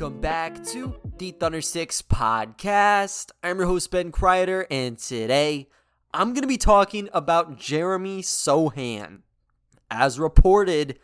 welcome back to the Thunder Six podcast. I'm your host, Ben Kreider, and today I'm going to be talking about Jeremy Sochan. As reported,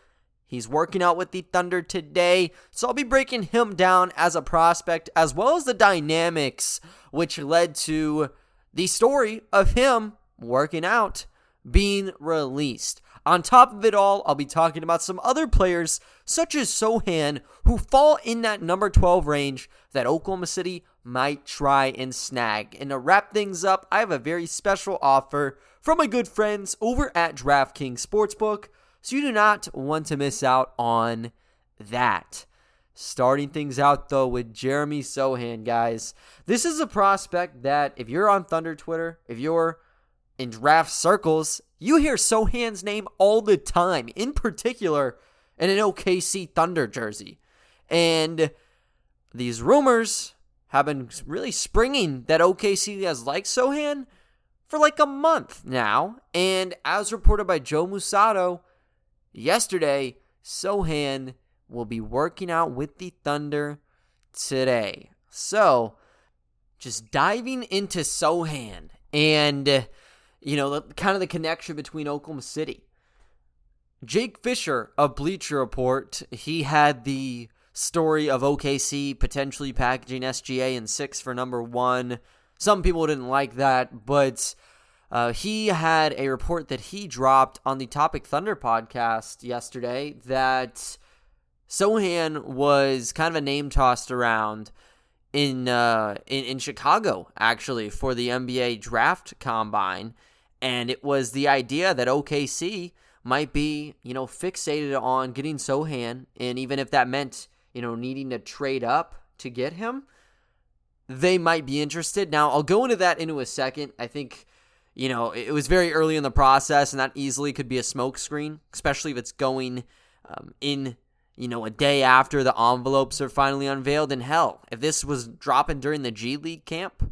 he's working out with the Thunder today, so I'll be breaking him down as a prospect as well as the dynamics which led to the story of him working out being released. On top of it all, I'll be talking about some other players, such as Sochan, who fall in that number 12 range that Oklahoma City might try and snag. And to wrap things up, I have a very special offer from my good friends over at DraftKings Sportsbook, so you do not want to miss out on that. Starting things out though with Jeremy Sochan, guys. This is a prospect that if you're on Thunder Twitter, if you're in draft circles, you hear Sochan's name all the time, in particular in an OKC Thunder jersey. And these rumors have been really springing that OKC has liked Sochan for like a month now. And as reported by Joe Mussatto yesterday, Sochan will be working out with the Thunder today. So, just diving into Sochan and you know, the, kind of the connection between Oklahoma City. Jake Fisher of Bleacher Report, he had the story of OKC potentially packaging SGA in six for number one. Some people didn't like that, but uh, he had a report that he dropped on the Topic Thunder podcast yesterday that Sochan was kind of a name tossed around in uh, in, in Chicago actually for the NBA draft combine and it was the idea that OKC might be, you know, fixated on getting Sochan. and even if that meant, you know, needing to trade up to get him, they might be interested. Now, I'll go into that into a second. I think, you know, it was very early in the process, and that easily could be a smokescreen, especially if it's going um, in, you know, a day after the envelopes are finally unveiled. And hell, if this was dropping during the G League camp,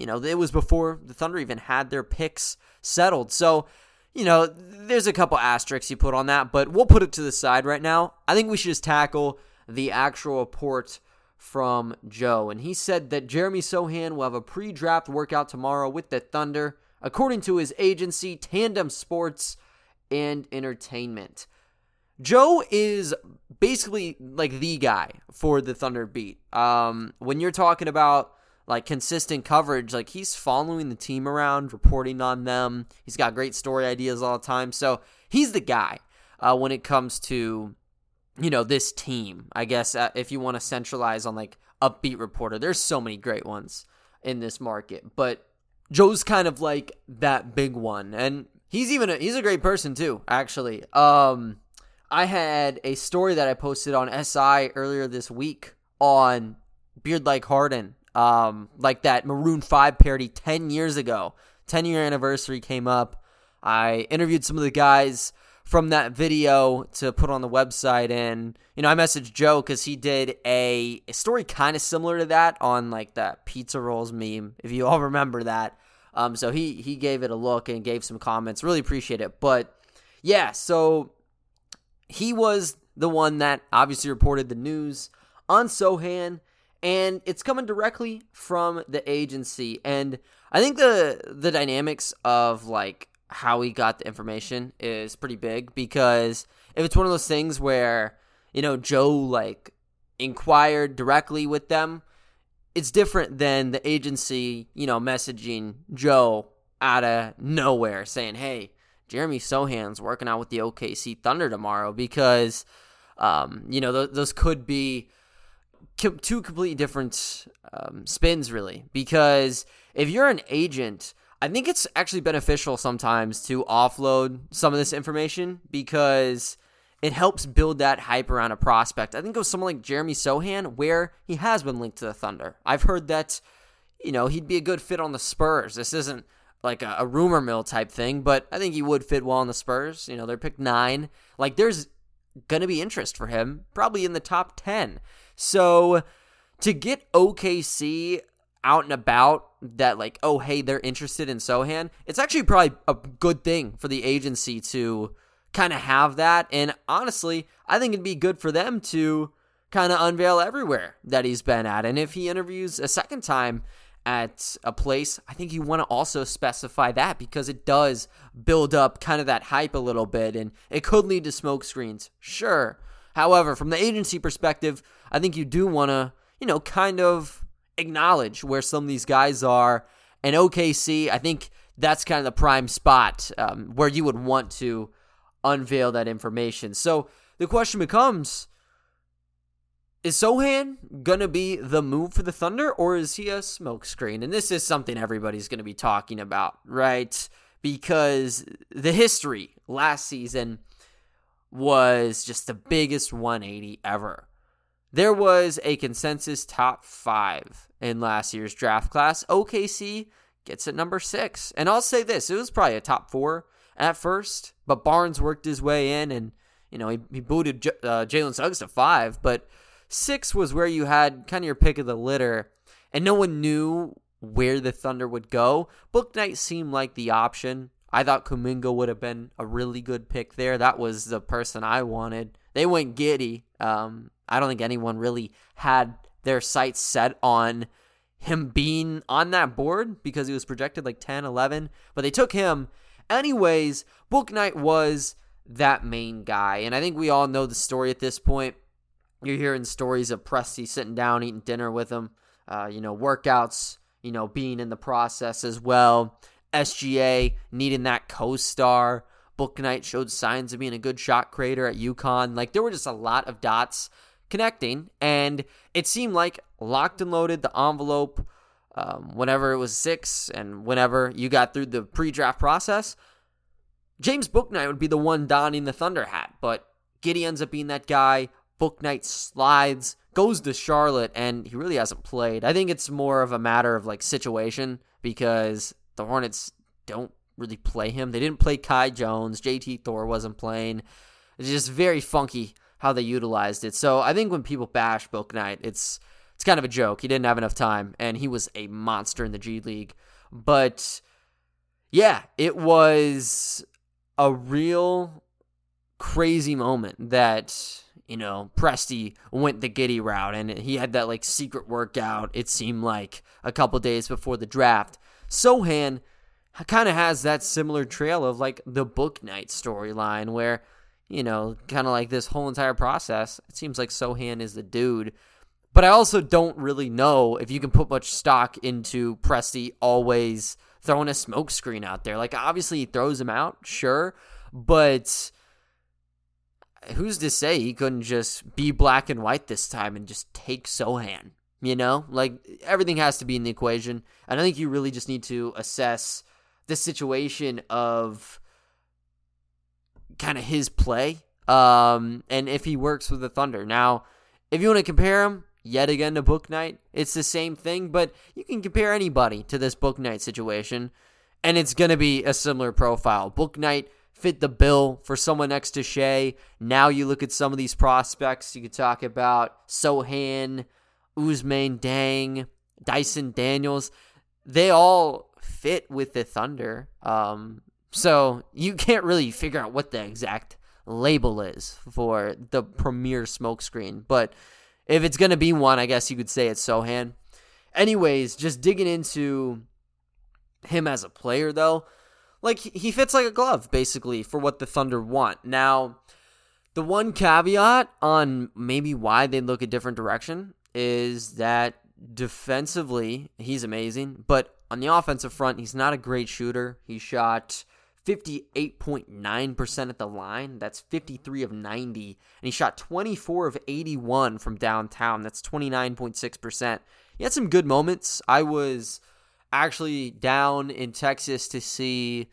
you know, it was before the Thunder even had their picks settled. So, you know, there's a couple asterisks you put on that, but we'll put it to the side right now. I think we should just tackle the actual report from Joe. And he said that Jeremy Sochan will have a pre draft workout tomorrow with the Thunder, according to his agency, Tandem Sports and Entertainment. Joe is basically like the guy for the Thunder beat. Um, when you're talking about like consistent coverage. Like he's following the team around, reporting on them. He's got great story ideas all the time. So he's the guy uh, when it comes to you know this team. I guess uh, if you want to centralize on like upbeat reporter, there's so many great ones in this market, but Joe's kind of like that big one, and he's even a, he's a great person too. Actually, um, I had a story that I posted on SI earlier this week on Beard Like Harden um, like that Maroon 5 parody 10 years ago. 10 year anniversary came up. I interviewed some of the guys from that video to put on the website and you know i messaged joe because he did a, a story kind of similar to that on like that pizza rolls meme if you all remember that um, so he he gave it a look and gave some comments really appreciate it but yeah so he was the one that obviously reported the news on sochan and it's coming directly from the agency. And i think the the dynamics of like how he got the information is pretty big because if it's one of those things where you know joe like inquired directly with them it's different than the agency you know messaging joe out of nowhere saying hey jeremy sochan's working out with the okc thunder tomorrow because um, you know th- those could be two completely different um, spins, really. Because if you're an agent, I think it's actually beneficial sometimes to offload some of this information because it helps build that hype around a prospect. I think of someone like Jeremy Sochan, where he has been linked to the Thunder. I've heard that, you know, he'd be a good fit on the Spurs. This isn't like a, a rumor mill type thing, but I think he would fit well on the Spurs. You know, they're picked nine. Like, there's going to be interest for him, probably in the top 10. So to get OKC out and about that like oh hey they're interested in Sochan, it's actually probably a good thing for the agency to kind of have that and honestly, I think it'd be good for them to kind of unveil everywhere that he's been at. And if he interviews a second time at a place, I think you want to also specify that because it does build up kind of that hype a little bit and it could lead to smoke screens. Sure. However, from the agency perspective, I think you do want to, you know, kind of acknowledge where some of these guys are. And OKC, I think that's kind of the prime spot um, where you would want to unveil that information. So the question becomes is Sochan going to be the move for the Thunder or is he a smokescreen? And this is something everybody's going to be talking about, right? Because the history last season was just the biggest 180 ever. There was a consensus top five in last year's draft class. OKC gets at number six. And I'll say this it was probably a top four at first, but Barnes worked his way in and, you know, he, he booted J- uh, Jalen Suggs to five. But six was where you had kind of your pick of the litter, and no one knew where the Thunder would go. Bouknight seemed like the option. I thought Kuminga would have been a really good pick there. That was the person I wanted. They went Giddey. Um, I don't think anyone really had their sights set on him being on that board because he was projected like 10, 11, but they took him. Anyways, Bouknight was that main guy, and I think we all know the story at this point. You're hearing stories of Presti sitting down, eating dinner with him, uh, you know, workouts, you know, being in the process as well. SGA needing that co star. Bouknight showed signs of being a good shot creator at UConn. Like, there were just a lot of dots connecting, and it seemed like locked and loaded the envelope um, whenever it was six and whenever you got through the pre-draft process. James Bouknight would be the one donning the Thunder hat, but Giddey ends up being that guy. Bouknight slides, goes to Charlotte, and he really hasn't played. I think it's more of a matter of like situation because the Hornets don't really play him. They didn't play Kai Jones. JT Thor wasn't playing. It's just very funky how they utilized it. So I think when people bash Bouknight, it's it's kind of a joke. He didn't have enough time, and he was a monster in the G League. But yeah, it was a real crazy moment that you know Presti went the Giddey route, and he had that like secret workout. It seemed like a couple days before the draft. Sochan kind of has that similar trail of like the Bouknight storyline where you know, kind of like this whole entire process, it seems like Sochan is the dude. But I also don't really know if you can put much stock into Presti always throwing a smokescreen out there. Like, obviously, he throws him out, sure, but who's to say he couldn't just be black and white this time and just take Sochan? You know, like everything has to be in the equation. And I think you really just need to assess the situation of kind of his play um, and if he works with the Thunder. Now, if you want to compare him yet again to Bouknight, it's the same thing, but you can compare anybody to this Bouknight situation, and it's going to be a similar profile. Bouknight fit the bill for someone next to Shai. Now you look at some of these prospects. You could talk about Sochan, Ousmane Dieng, Dyson Daniels. They all fit with the Thunder. Um, so you can't really figure out what the exact label is for the premier smokescreen. But if it's going to be one, I guess you could say it's Sochan. Anyways, just digging into him as a player, though, like he fits like a glove, basically, for what the Thunder want. Now, the one caveat on maybe why they look a different direction is that defensively, he's amazing, but on the offensive front, he's not a great shooter. He shot 58.9% at the line. That's 53 of 90. And he shot 24 of 81 from downtown. That's 29.6%. He had some good moments. I was actually down in Texas to see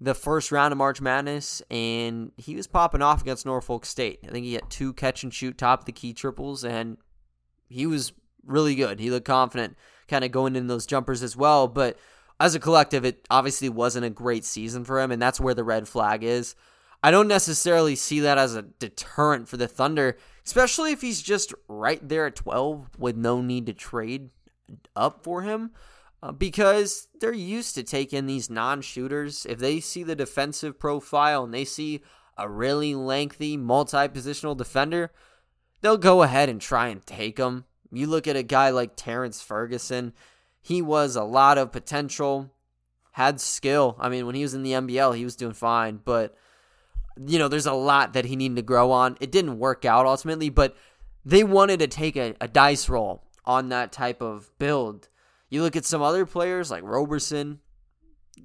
the first round of March Madness, and he was popping off against Norfolk State. I think he had two catch and shoot top of the key triples, and he was really good. He looked confident kind of going in those jumpers as well. But as a collective, it obviously wasn't a great season for him, and that's where the red flag is. I don't necessarily see that as a deterrent for the Thunder, especially if he's just right there at 12 with no need to trade up for him. Uh, because they're used to taking these non shooters. If they see the defensive profile and they see a really lengthy multi positional defender, they'll go ahead and try and take him. You look at a guy like Terrence Ferguson, he was a lot of potential, had skill. I mean, when he was in the NBL, he was doing fine, but you know, there's a lot that he needed to grow on. It didn't work out ultimately, but they wanted to take a, a dice roll on that type of build. You look at some other players like Roberson,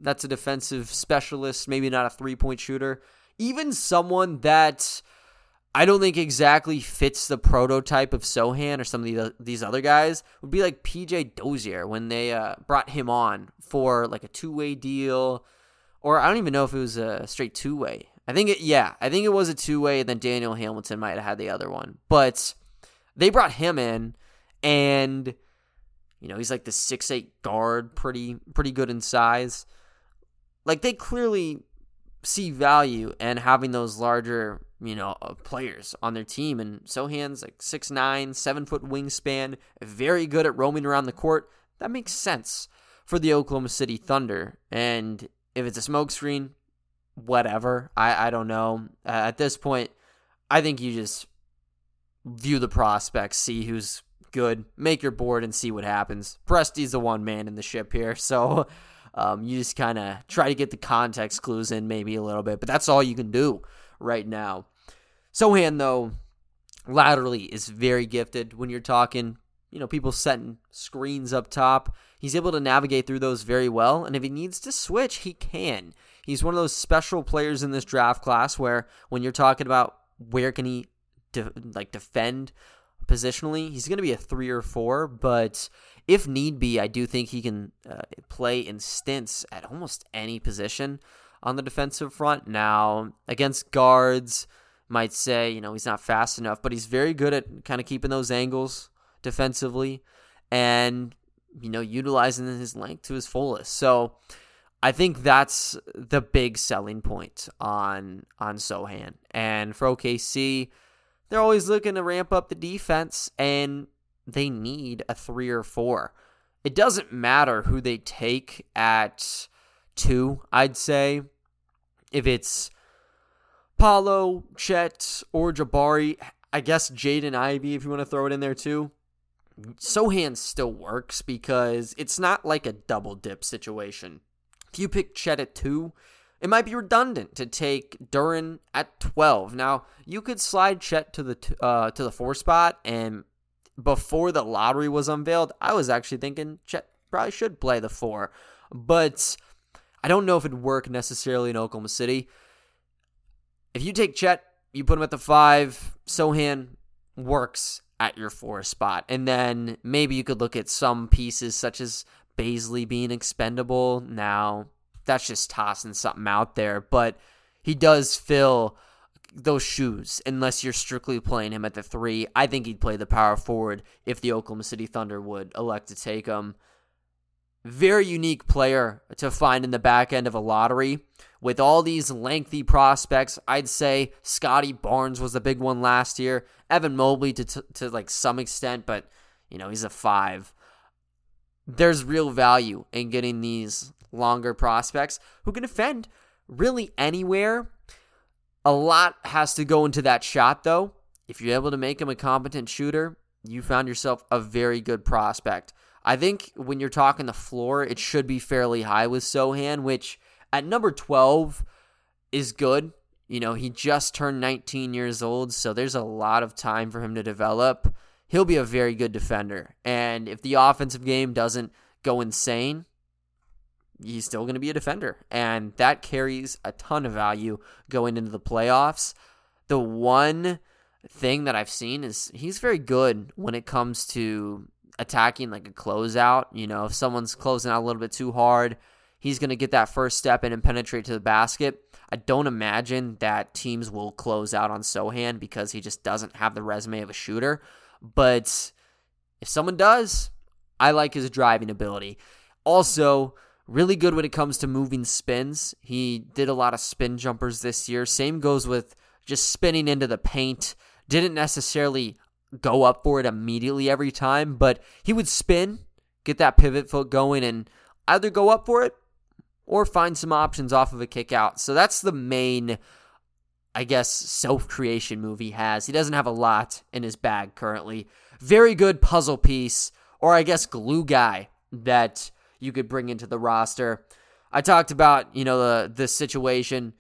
that's a defensive specialist, maybe not a three point shooter. Even someone that I don't think exactly fits the prototype of Sochan or some of the, these other guys would be like PJ Dozier when they uh, brought him on for like a two way deal, or I don't even know if it was a straight two way. I think it, yeah, I think it was a two way, and then Daniel Hamilton might have had the other one. But they brought him in, and you know he's like the six eight guard, pretty pretty good in size. Like they clearly see value in having those larger you know, uh, players on their team. And Sochan's like six nine, seven foot wingspan, very good at roaming around the court. That makes sense for the Oklahoma City Thunder. And if it's a smokescreen, whatever. I, I don't know. Uh, at this point, I think you just view the prospects, see who's good, make your board, and see what happens. Presti's the one man in the ship here. So um, you just kind of try to get the context clues in maybe a little bit, but that's all you can do right now. Sochan, though, laterally is very gifted when you're talking, you know, people setting screens up top. He's able to navigate through those very well. And if he needs to switch, he can. He's one of those special players in this draft class where when you're talking about where can he de- like defend positionally, he's going to be a three or four, but if need be, I do think he can uh, play in stints at almost any position on the defensive front. Now, against guards, might say, you know, he's not fast enough, but he's very good at kind of keeping those angles defensively and, you know, utilizing his length to his fullest. So I think that's the big selling point on on Sochan. And for OKC, they're always looking to ramp up the defense and they need a three or four. It doesn't matter who they take at two, I'd say. If it's Paolo, Chet, or Jabari, I guess Jaden Ivey, if you want to throw it in there too. Sochan still works because it's not like a double dip situation. If you pick Chet at two, it might be redundant to take Duren at 12. Now, you could slide Chet to the uh, to the four spot, and before the lottery was unveiled, I was actually thinking Chet probably should play the four. But I don't know if it'd work necessarily in Oklahoma City. If you take Chet, you put him at the five, Sochan works at your four spot. And then maybe you could look at some pieces such as Bazley being expendable. Now, that's just tossing something out there, but he does fill those shoes unless you're strictly playing him at the three. I think he'd play the power forward if the Oklahoma City Thunder would elect to take him very unique player to find in the back end of a lottery. With all these lengthy prospects, I'd say Scottie Barnes was the big one last year. Evan Mobley to, to, to like some extent, but you know, he's a five. There's real value in getting these longer prospects who can defend really anywhere. A lot has to go into that shot, though. If you're able to make him a competent shooter, you found yourself a very good prospect. I think when you're talking the floor, it should be fairly high with Sochan, which at number 12 is good. You know, he just turned 19 years old, so there's a lot of time for him to develop. He'll be a very good defender. And if the offensive game doesn't go insane, he's still going to be a defender. And that carries a ton of value going into the playoffs. The one thing that I've seen is he's very good when it comes to attacking like a closeout. You know, if someone's closing out a little bit too hard, he's going to get that first step in and penetrate to the basket. I don't imagine that teams will close out on Sochan because he just doesn't have the resume of a shooter. But if someone does, I like his driving ability. Also, really good when it comes to moving spins. He did a lot of spin jumpers this year. Same goes with just spinning into the paint. Didn't necessarily go up for it immediately every time, but he would spin, get that pivot foot going, and either go up for it or find some options off of a kick out. So that's the main I guess, self creation move he has. He doesn't have a lot in his bag currently. Very good puzzle piece, or I guess glue guy that you could bring into the roster. I talked about, you know, the the situation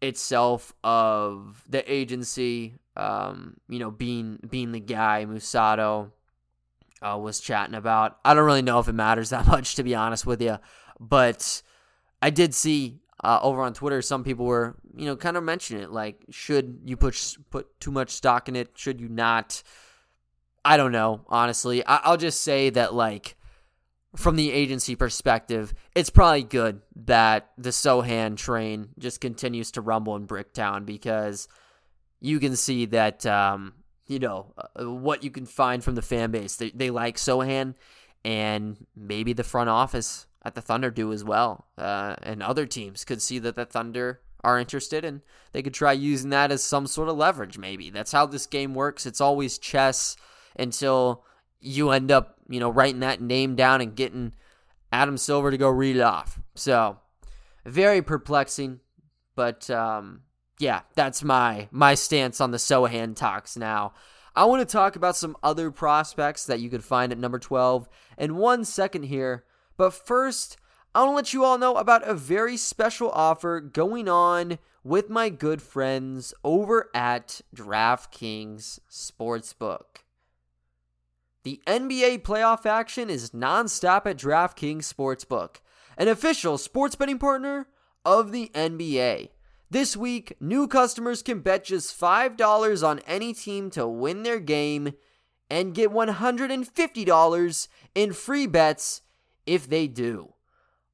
itself of the agency, um, you know, being being the guy Mussatto uh, was chatting about. I don't really know if it matters that much, to be honest with you, but I did see uh, over on Twitter some people were, you know, kind of mentioning it, like, should you put put too much stock in it? Should you not? I don't know, honestly. I- I'll just say that, like from the agency perspective, it's probably good that the Sochan train just continues to rumble in Bricktown because you can see that, um, you know, uh, what you can find from the fan base. They, they like Sochan and maybe the front office at the Thunder do as well. Uh, and other teams could see that the Thunder are interested and they could try using that as some sort of leverage, maybe. That's how this game works. It's always chess until you end up, you know, writing that name down and getting Adam Silver to go read it off. So, very perplexing, but um, yeah, that's my my stance on the Sochan talks now. I want to talk about some other prospects that you could find at number 12 in one second here. But first, I want to let you all know about a very special offer going on with my good friends over at DraftKings Sportsbook. The NBA playoff action is nonstop at DraftKings Sportsbook, an official sports betting partner of the NBA. This week, new customers can bet just $5 on any team to win their game and get $150 in free bets if they do.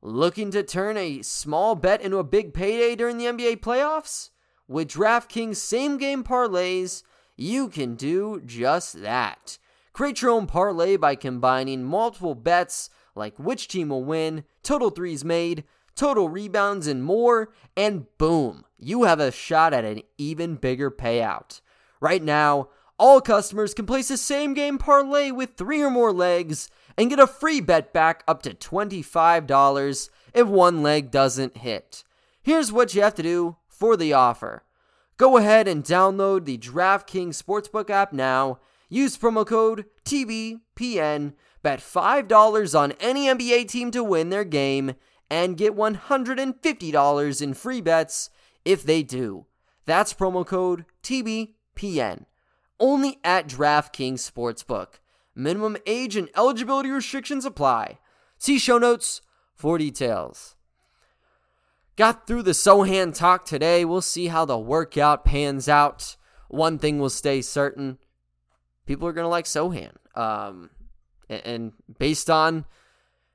Looking to turn a small bet into a big payday during the NBA playoffs? With DraftKings same game parlays, you can do just that. Create your own parlay by combining multiple bets like which team will win, total threes made, total rebounds, and more, and boom, you have a shot at an even bigger payout. Right now, all customers can place a same game parlay with three or more legs and get a free bet back up to $25 if one leg doesn't hit. Here's what you have to do for the offer go ahead and download the DraftKings Sportsbook app now Use promo code TBPN, bet $5 on any NBA team to win their game, and get $150 in free bets if they do. That's promo code TBPN. Only at DraftKings Sportsbook. Minimum age and eligibility restrictions apply. See show notes for details. Got through the Sochan talk today. We'll see how the workout pans out. One thing will stay certain people are going to like Sochan. Um, and based on,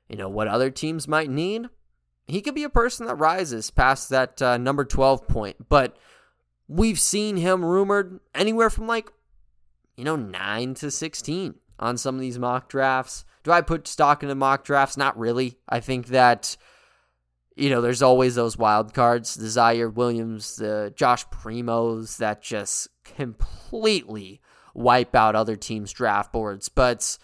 you know, what other teams might need, he could be a person that rises past that uh, number 12 point. But we've seen him rumored anywhere from like, you know, 9 to 16 on some of these mock drafts. Do I put stock into mock drafts? Not really. I think that, you know, there's always those wild cards, the Ziaire Williams, the Josh Primos that just completely wipe out other teams' draft boards. But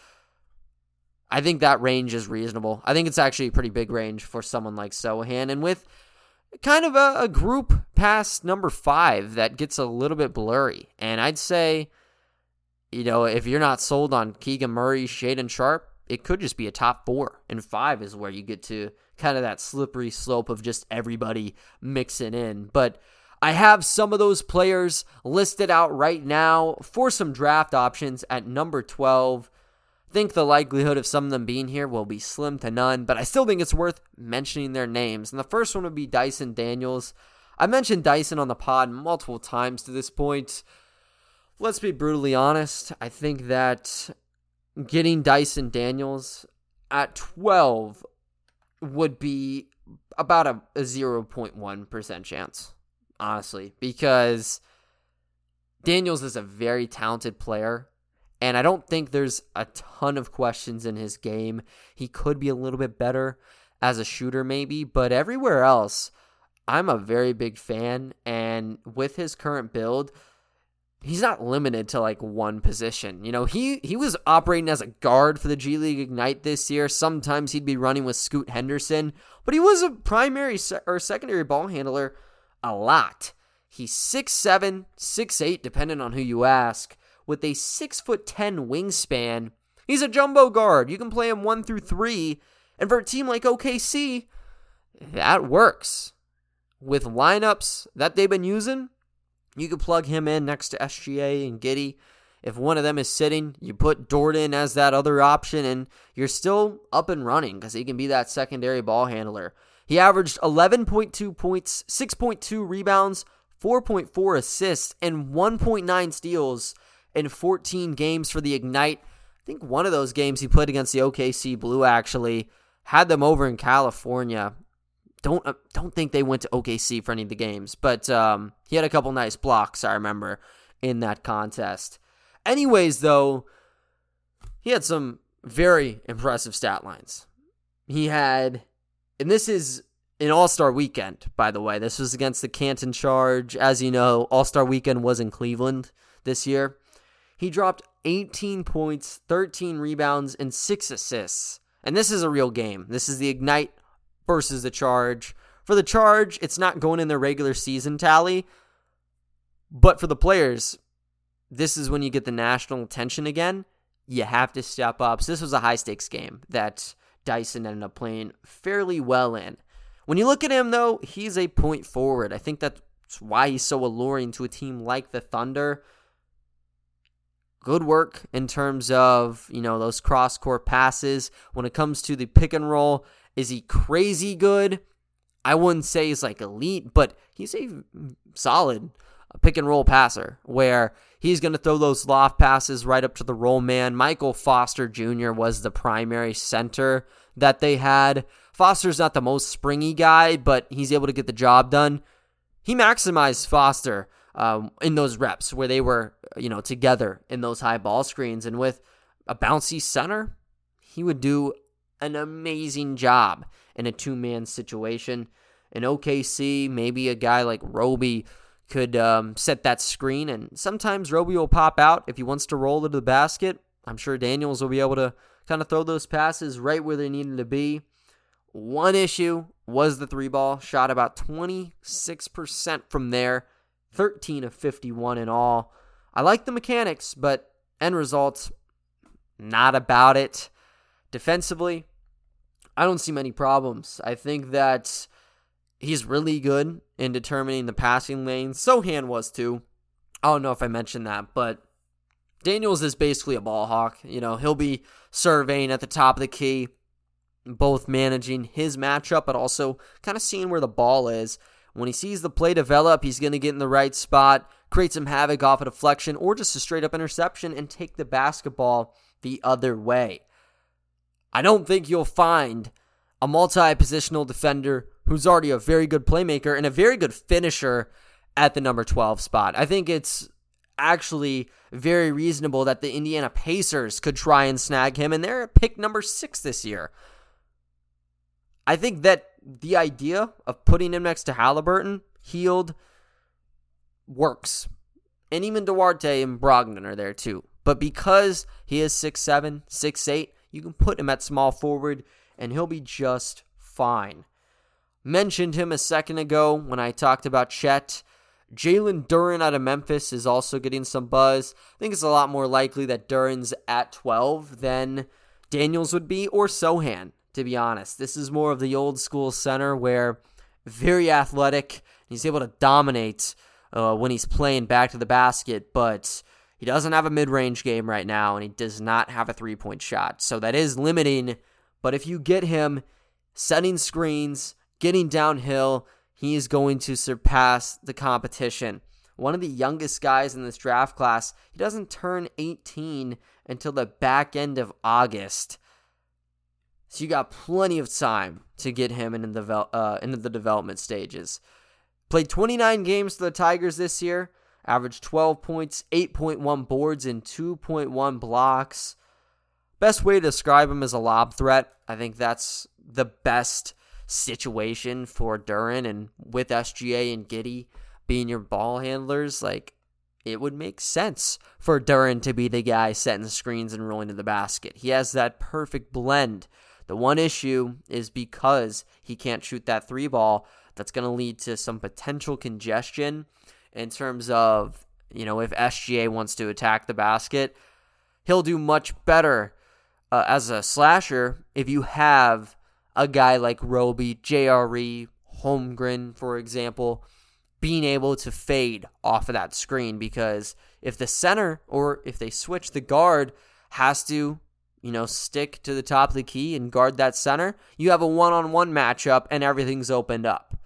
I think that range is reasonable. I think it's actually a pretty big range for someone like Sochan. And with kind of a, a group past number five that gets a little bit blurry. And I'd say, you know, if you're not sold on Keegan Murray, Shaedon Sharpe, it could just be a top four. And five is where you get to kind of that slippery slope of just everybody mixing in. But I have some of those players listed out right now for some draft options at number 12. Think the likelihood of some of them being here will be slim to none, but I still think it's worth mentioning their names. And the first one would be Dyson Daniels. I mentioned Dyson on the pod multiple times to this point. Let's be brutally honest. I think that getting Dyson Daniels at 12 would be about a, a 0.1% chance honestly, because Daniels is a very talented player. And I don't think there's a ton of questions in his game. He could be a little bit better as a shooter, maybe, but everywhere else, I'm a very big fan. And with his current build, he's not limited to like one position. You know, he he was operating as a guard for the G League Ignite this year. Sometimes he'd be running with Scoot Henderson, but he was a primary se- or secondary ball handler a lot. He's 6'7, 6'8, depending on who you ask, with a 6'10 wingspan. He's a jumbo guard. You can play him 1 through 3. And for a team like OKC, that works. With lineups that they've been using, you could plug him in next to SGA and Giddey. If one of them is sitting, you put Dort in as that other option, and you're still up and running because he can be that secondary ball handler. He averaged 11.2 points, 6.2 rebounds, 4.4 assists, and 1.9 steals in 14 games for the Ignite. I think one of those games he played against the OKC Blue actually had them over in California. Don't uh, don't think they went to OKC for any of the games, but um, he had a couple nice blocks I remember in that contest. Anyways, though, he had some very impressive stat lines. He had, and this is an All Star weekend, by the way. This was against the Canton Charge. As you know, All Star weekend was in Cleveland this year. He dropped 18 points, 13 rebounds, and 6 assists. And this is a real game. This is the Ignite versus the Charge. For the Charge, it's not going in their regular season tally. But for the players, this is when you get the national attention again. You have to step up. So this was a high stakes game that Dyson ended up playing fairly well in. When you look at him, though, he's a point forward. I think that's why he's so alluring to a team like the Thunder. Good work in terms of, you know, those cross court passes. When it comes to the pick and roll, is he crazy good? I wouldn't say he's like elite, but he's a solid pick and roll passer where he's going to throw those loft passes right up to the roll man. Michael Foster Jr. was the primary center that they had. Foster's not the most springy guy, but he's able to get the job done. He maximized Foster um, in those reps where they were, you know, together in those high ball screens. And with a bouncy center, he would do an amazing job in a two man situation. In OKC, maybe a guy like Roby could um, set that screen, and sometimes Roby will pop out if he wants to roll to the basket. I'm sure Daniels will be able to kind of throw those passes right where they needed to be. One issue was the three ball, shot about 26% from there, 13 of 51 in all. I like the mechanics, but end results, not about it. Defensively, I don't see many problems. I think that he's really good in determining the passing lanes. Sochan was too. I don't know if I mentioned that, but Daniels is basically a ball hawk. You know, he'll be surveying at the top of the key, both managing his matchup, but also kind of seeing where the ball is. When he sees the play develop, he's going to get in the right spot, create some havoc off a deflection, or just a straight up interception and take the basketball the other way. I don't think you'll find a multi positional defender who's already a very good playmaker and a very good finisher at the number 12 spot. I think it's actually very reasonable that the Indiana Pacers could try and snag him, and they're at pick number six this year. I think that the idea of putting him next to Halliburton, Hield, works. And even Duarte and Brogdon are there too. But because he is 6'7, 6'8, you can put him at small forward and he'll be just fine. Mentioned him a second ago when I talked about Chet. Jalen Duren out of Memphis is also getting some buzz. I think it's a lot more likely that Duren's at 12 than Daniels would be, or Sochan, to be honest. This is more of the old school center where very athletic. He's able to dominate uh, when he's playing back to the basket, but he doesn't have a mid range game right now, and he does not have a three point shot. So that is limiting. But if you get him setting screens, getting downhill, he is going to surpass the competition. One of the youngest guys in this draft class, he doesn't turn 18 until the back end of August. So you got plenty of time to get him into the, uh, into the development stages. Played 29 games for the Tigers this year, averaged 12 points, 8.1 boards, and 2.1 blocks. Best way to describe him as a lob threat. I think that's the best situation for Duren and with SGA and Giddey being your ball handlers, like it would make sense for Duren to be the guy setting the screens and rolling to the basket. He has that perfect blend. The one issue is because he can't shoot that three ball, that's going to lead to some potential congestion in terms of, you know, if SGA wants to attack the basket. He'll do much better uh, as a slasher if you have a guy like Roby, JRE, Holmgren, for example, being able to fade off of that screen because if the center or if they switch the guard has to, you know, stick to the top of the key and guard that center, you have a one on one matchup and everything's opened up.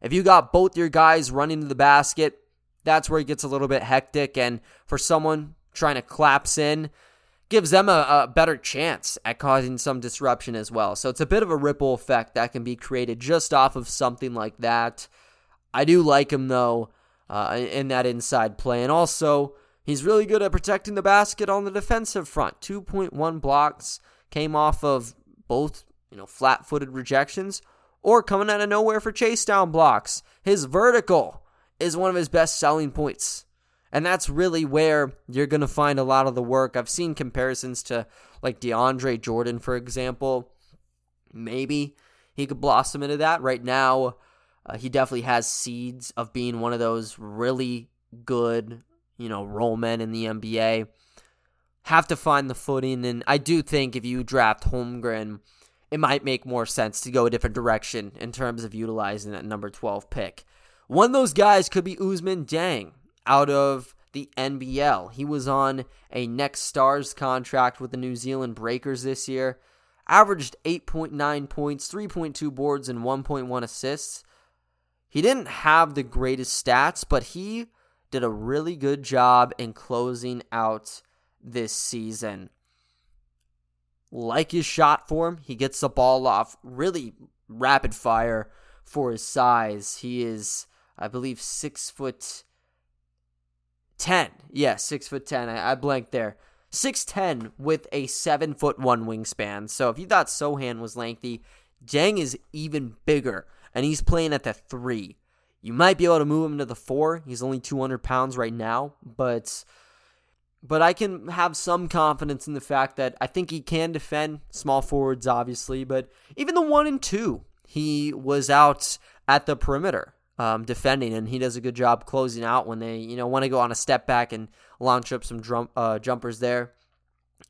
If you got both your guys running to the basket, that's where it gets a little bit hectic. And for someone trying to collapse in, gives them a, a, better chance at causing some disruption as well. So it's a bit of a ripple effect that can be created just off of something like that. I do like him though uh, in that inside play, and also he's really good at protecting the basket on the defensive front. 2.1 blocks came off of both you know flat-footed rejections or coming out of nowhere for chase down blocks. His vertical is one of his best selling points. And that's really where you're going to find a lot of the work. I've seen comparisons to like DeAndre Jordan, for example. Maybe he could blossom into that. Right now, uh, he definitely has seeds of being one of those really good, you know, roll men in the NBA. Have to find the footing. And I do think if you draft Holmgren, it might make more sense to go a different direction in terms of utilizing that number 12 pick. One of those guys could be Ousmane Dieng out of the NBL. He was on a Next Stars contract with the New Zealand Breakers this year. Averaged 8.9 points, 3.2 boards, and 1.1 assists. He didn't have the greatest stats, but he did a really good job in closing out this season. Like his shot form, he gets the ball off really rapid fire for his size. He is, I believe, six foot 10. Yeah, 6 foot 10. I, I blanked there. 6'10 with a 7 foot 1 wingspan. So if you thought Sochan was lengthy, Dieng is even bigger, and he's playing at the 3. You might be able to move him to the 4. He's only 200 pounds right now, but but I can have some confidence in the fact that I think he can defend small forwards, obviously, but even the 1 and 2, he was out at the perimeter um, defending, and he does a good job closing out when they you know want to go on a step back and launch up some drum, uh, jumpers there.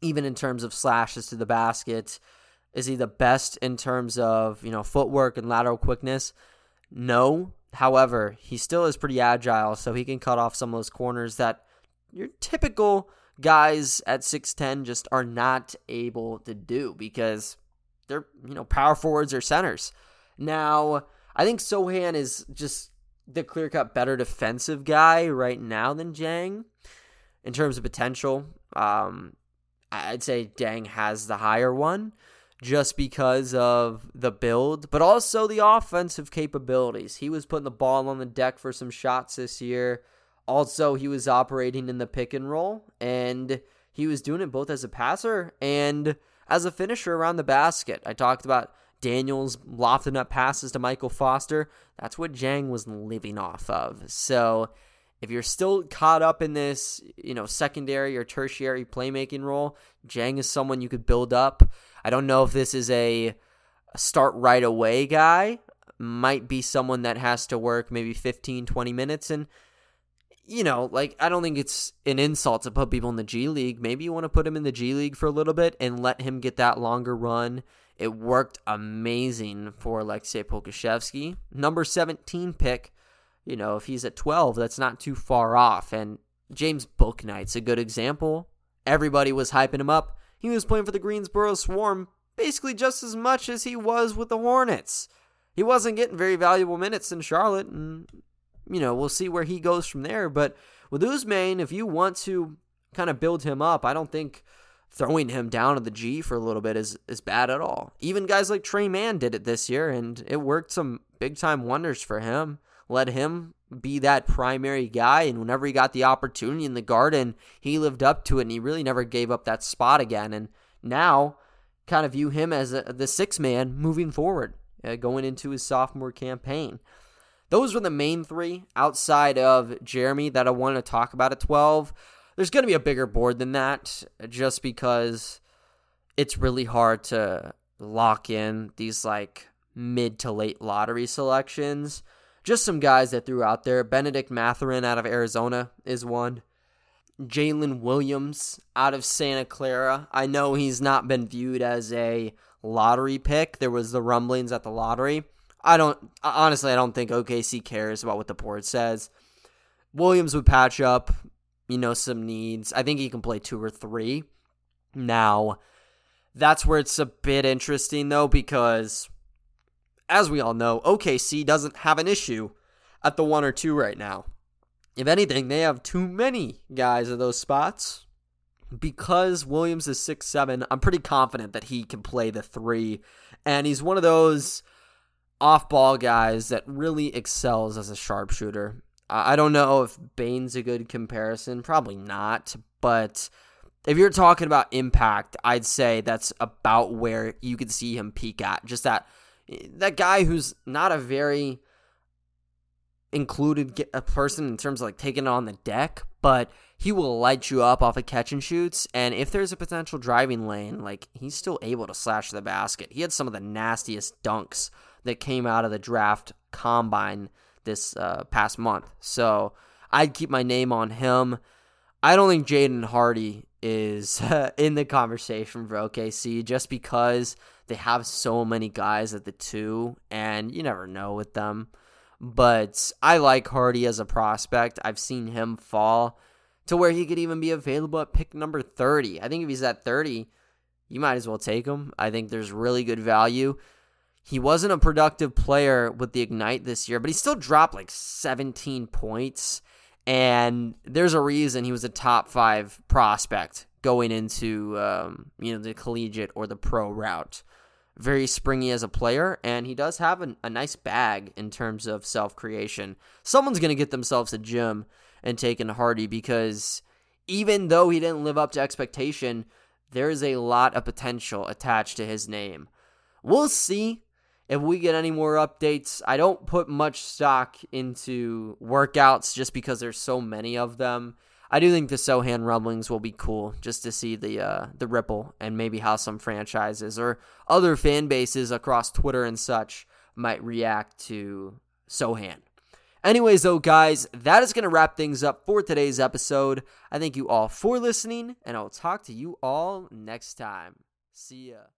Even in terms of slashes to the basket, is he the best in terms of you know footwork and lateral quickness? No. However, he still is pretty agile, so he can cut off some of those corners that your typical guys at 6'10 just are not able to do because they're, you know, power forwards or centers. Now, I think Sochan is just the clear cut better defensive guy right now than Dieng in terms of potential. Um, I'd say Dieng has the higher one just because of the build, but also the offensive capabilities. He was putting the ball on the deck for some shots this year. Also, he was operating in the pick and roll, and he was doing it both as a passer and as a finisher around the basket. I talked about Daniels lofting up passes to Michael Foster. That's what Dieng was living off of. So if you're still caught up in this, you know, secondary or tertiary playmaking role, Dieng is someone you could build up. I don't know if this is a, start right away guy. Might be someone that has to work maybe 15, 20 minutes. And, you know, like, I don't think it's an insult to put people in the G League. Maybe you want to put him in the G League for a little bit and let him get that longer run it worked amazing for Aleksej Pokusevski. Number 17 pick, you know, if he's at 12, that's not too far off. And James Bouknight's a good example. Everybody was hyping him up. He was playing for the Greensboro Swarm basically just as much as he was with the Hornets. He wasn't getting very valuable minutes in Charlotte, and, you know, we'll see where he goes from there. But with Ousmane, if you want to kind of build him up, I don't think throwing him down to the G for a little bit is is bad at all. Even guys like Tre Mann did it this year, and it worked some big time wonders for him. Let him be that primary guy, and whenever he got the opportunity in the Garden, he lived up to it, and he really never gave up that spot again. And now, kind of view him as a, the six man moving forward, uh, going into his sophomore campaign. Those were the main three outside of Jeremy that I wanted to talk about at 12 there's going to be a bigger board than that just because it's really hard to lock in these like mid to late lottery selections just some guys that threw out there. Bennedict Mathurin out of Arizona is one. Jalen Williams out of Santa Clara. I know he's not been viewed as a lottery pick. There was the rumblings at the lottery. I don't honestly I don't think OKC cares about what the board says. Williams would patch up, you know, some needs. I think he can play two or three. Now, that's where it's a bit interesting though because as we all know, OKC doesn't have an issue at the one or two right now. If anything, they have too many guys at those spots. Because Williams is six seven, I'm pretty confident that he can play the three. And he's one of those off ball guys that really excels as a sharpshooter. I don't know if Bane's a good comparison. Probably not. But if you're talking about impact, I'd say that's about where you could see him peak at. Just that that guy who's not a very included a person in terms of like taking on the deck, but he will light you up off of catch and shoots. And if there's a potential driving lane, like he's still able to slash the basket. He had some of the nastiest dunks that came out of the draft combine this uh, past month. So I'd keep my name on him. I don't think Jaden Hardy is in the conversation for OKC just because they have so many guys at the two, and you never know with them. But I like Hardy as a prospect. I've seen him fall to where he could even be available at pick number 30. I think if he's at 30, you might as well take him. I think there's really good value. He wasn't a productive player with the Ignite this year, but he still dropped like 17 points. And there's a reason he was a top five prospect going into um, you know the collegiate or the pro route very springy as a player, and he does have a, a nice bag in terms of self creation. Someone's going to get themselves a gym and take in Hardy because even though he didn't live up to expectation, there is a lot of potential attached to his name. We'll see if we get any more updates. I don't put much stock into workouts just because there's so many of them. I do think the Sochan rumblings will be cool just to see the uh, the ripple and maybe how some franchises or other fan bases across Twitter and such might react to Sochan. Anyways, though, guys, that is going to wrap things up for today's episode. I thank you all for listening, and I'll talk to you all next time. See ya.